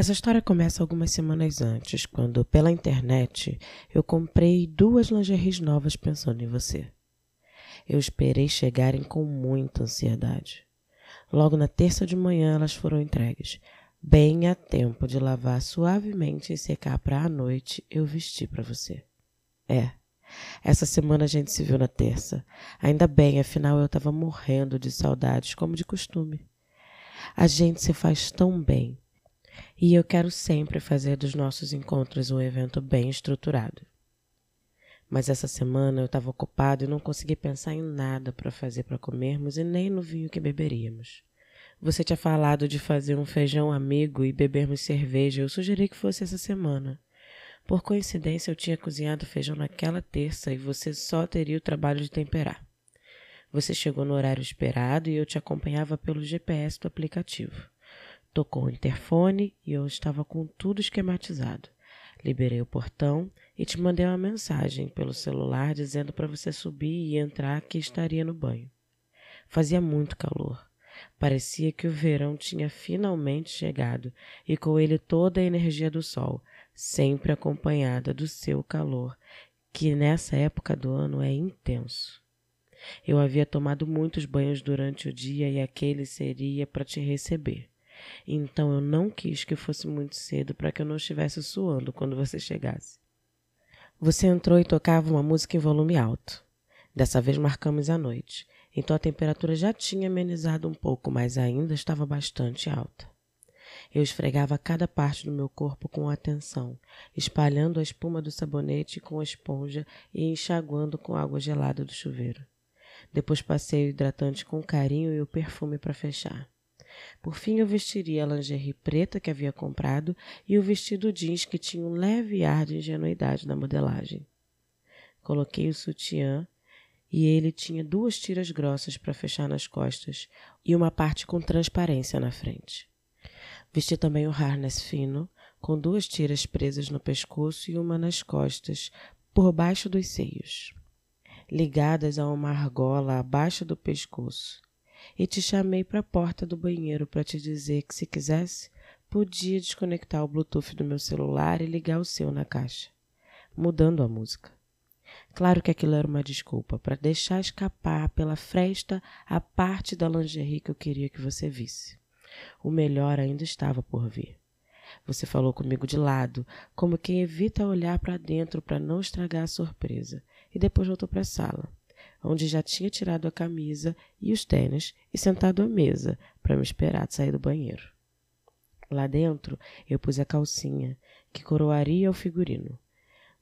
Essa história começa algumas semanas antes, quando, pela internet, eu comprei duas lingeries novas pensando em você. Eu esperei chegarem com muita ansiedade. Logo na terça de manhã elas foram entregues, bem a tempo de lavar suavemente e secar para a noite eu vestir para você. É, essa semana a gente se viu na terça. Ainda bem, afinal eu estava morrendo de saudades, como de costume. A gente se faz tão bem e eu quero sempre fazer dos nossos encontros um evento bem estruturado. Mas essa semana eu estava ocupado e não consegui pensar em nada para fazer para comermos e nem no vinho que beberíamos. Você tinha falado de fazer um feijão amigo e bebermos cerveja. Eu sugeri que fosse essa semana. Por coincidência, eu tinha cozinhado feijão naquela terça e você só teria o trabalho de temperar. Você chegou no horário esperado e eu te acompanhava pelo GPS do aplicativo. Tocou o interfone e eu estava com tudo esquematizado. Liberei o portão e te mandei uma mensagem pelo celular dizendo para você subir e entrar que estaria no banho. Fazia muito calor. Parecia que o verão tinha finalmente chegado e com ele toda a energia do sol, sempre acompanhada do seu calor, que nessa época do ano é intenso. Eu havia tomado muitos banhos durante o dia e aquele seria para te receber. Então eu não quis que fosse muito cedo para que eu não estivesse suando quando você chegasse. Você entrou e tocava uma música em volume alto. Dessa vez marcamos a noite, então a temperatura já tinha amenizado um pouco, mas ainda estava bastante alta. Eu esfregava cada parte do meu corpo com atenção, espalhando a espuma do sabonete com a esponja e enxaguando com água gelada do chuveiro. Depois passei o hidratante com carinho e o perfume para fechar. Por fim, eu vestiria a lingerie preta que havia comprado e o vestido jeans que tinha um leve ar de ingenuidade na modelagem. Coloquei o sutiã e ele tinha duas tiras grossas para fechar nas costas e uma parte com transparência na frente. Vesti também o harness fino, com duas tiras presas no pescoço e uma nas costas, por baixo dos seios, ligadas a uma argola abaixo do pescoço e te chamei para a porta do banheiro para te dizer que, se quisesse, podia desconectar o Bluetooth do meu celular e ligar o seu na caixa, mudando a música. Claro que aquilo era uma desculpa para deixar escapar pela fresta a parte da lingerie que eu queria que você visse. O melhor ainda estava por vir. Você falou comigo de lado, como quem evita olhar para dentro para não estragar a surpresa, e depois voltou para a sala onde já tinha tirado a camisa e os tênis e sentado à mesa para me esperar de sair do banheiro. Lá dentro eu pus a calcinha, que coroaria o figurino,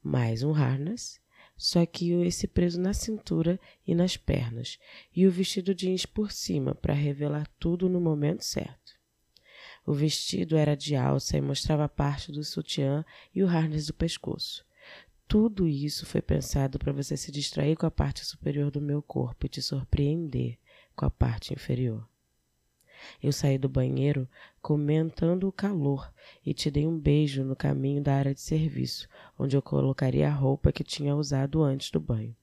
mais um harness, só que esse preso na cintura e nas pernas, e o vestido jeans por cima para revelar tudo no momento certo. O vestido era de alça e mostrava parte do sutiã e o harness do pescoço. Tudo isso foi pensado para você se distrair com a parte superior do meu corpo e te surpreender com a parte inferior. Eu saí do banheiro comentando o calor e te dei um beijo no caminho da área de serviço, onde eu colocaria a roupa que tinha usado antes do banho.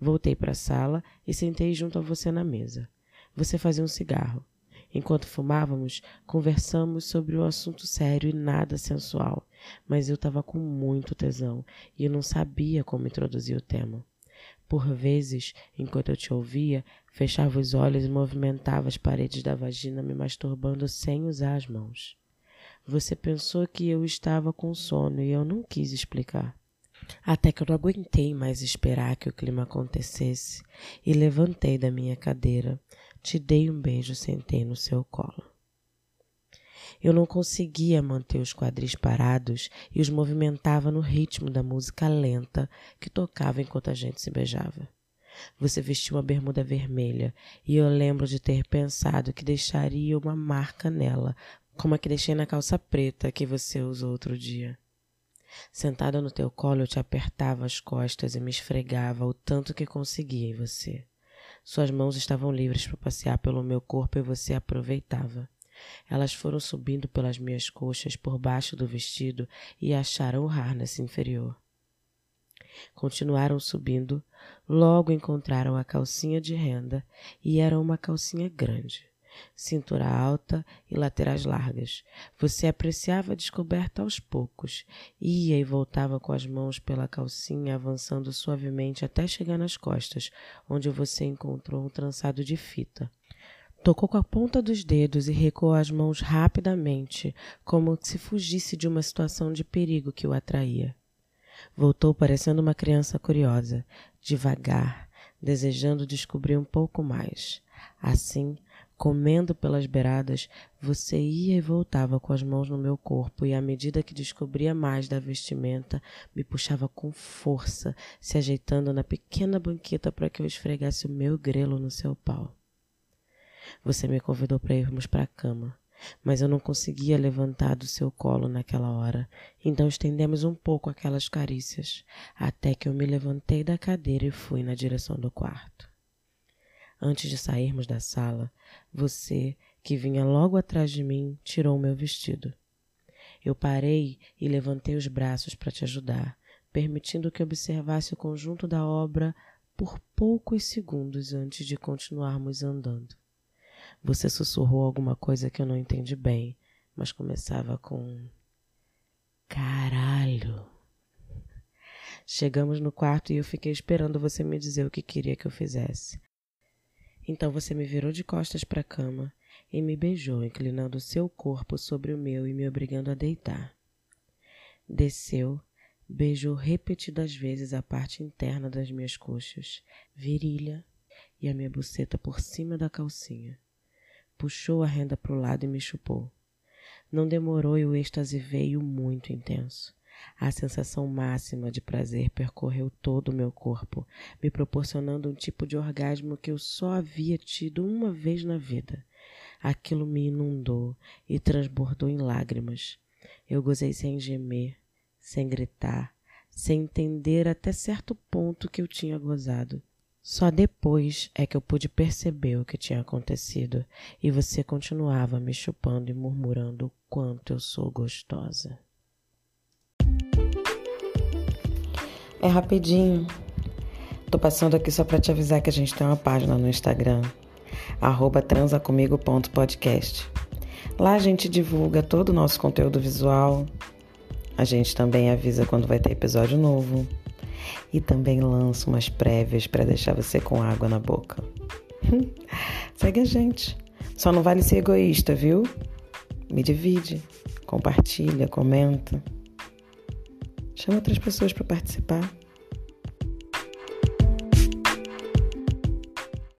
Voltei para a sala e sentei junto a você na mesa. Você fazia um cigarro. Enquanto fumávamos, conversamos sobre um assunto sério e nada sensual, mas eu estava com muito tesão e eu não sabia como introduzir o tema. Por vezes, enquanto eu te ouvia, fechava os olhos e movimentava as paredes da vagina, me masturbando sem usar as mãos. Você pensou que eu estava com sono e eu não quis explicar. Até que eu não aguentei mais esperar que o clima acontecesse e levantei da minha cadeira, te dei um beijo, sentei no seu colo. Eu não conseguia manter os quadris parados e os movimentava no ritmo da música lenta que tocava enquanto a gente se beijava. Você vestiu uma bermuda vermelha e eu lembro de ter pensado que deixaria uma marca nela, como a que deixei na calça preta que você usou outro dia. Sentada no teu colo, eu te apertava as costas e me esfregava o tanto que conseguia em você. Suas mãos estavam livres para passear pelo meu corpo e você aproveitava. Elas foram subindo pelas minhas coxas por baixo do vestido e acharam o harness inferior. Continuaram subindo, logo encontraram a calcinha de renda e era uma calcinha grande. Cintura alta e laterais largas. Você apreciava a descoberta aos poucos. Ia e voltava com as mãos pela calcinha, avançando suavemente até chegar nas costas, onde você encontrou um trançado de fita. Tocou com a ponta dos dedos e recuou as mãos rapidamente, como se fugisse de uma situação de perigo que o atraía. Voltou parecendo uma criança curiosa, devagar, desejando descobrir um pouco mais. Assim, comendo pelas beiradas, você ia e voltava com as mãos no meu corpo e à medida que descobria mais da vestimenta, me puxava com força, se ajeitando na pequena banqueta para que eu esfregasse o meu grelo no seu pau. Você me convidou para irmos para a cama, mas eu não conseguia levantar do seu colo naquela hora, então estendemos um pouco aquelas carícias, até que eu me levantei da cadeira e fui na direção do quarto. Antes de sairmos da sala, você, que vinha logo atrás de mim, tirou o meu vestido. Eu parei e levantei os braços para te ajudar, permitindo que observasse o conjunto da obra por poucos segundos antes de continuarmos andando. Você sussurrou alguma coisa que eu não entendi bem, mas começava com. Caralho! Chegamos no quarto e eu fiquei esperando você me dizer o que queria que eu fizesse. Então você me virou de costas para a cama e me beijou, inclinando seu corpo sobre o meu e me obrigando a deitar. Desceu, beijou repetidas vezes a parte interna das minhas coxas, virilha e a minha buceta por cima da calcinha puxou a renda para o lado e me chupou. Não demorou e o êxtase veio muito intenso. A sensação máxima de prazer percorreu todo o meu corpo, me proporcionando um tipo de orgasmo que eu só havia tido uma vez na vida. Aquilo me inundou e transbordou em lágrimas. Eu gozei sem gemer, sem gritar, sem entender até certo ponto que eu tinha gozado. Só depois é que eu pude perceber o que tinha acontecido e você continuava me chupando e murmurando o quanto eu sou gostosa. É rapidinho. Tô passando aqui só para te avisar que a gente tem uma página no Instagram, transacomigo.podcast. Lá a gente divulga todo o nosso conteúdo visual. A gente também avisa quando vai ter episódio novo e também lanço umas prévias para deixar você com água na boca. Segue a gente. Só não vale ser egoísta, viu? Me divide, compartilha, comenta. Chama outras pessoas para participar.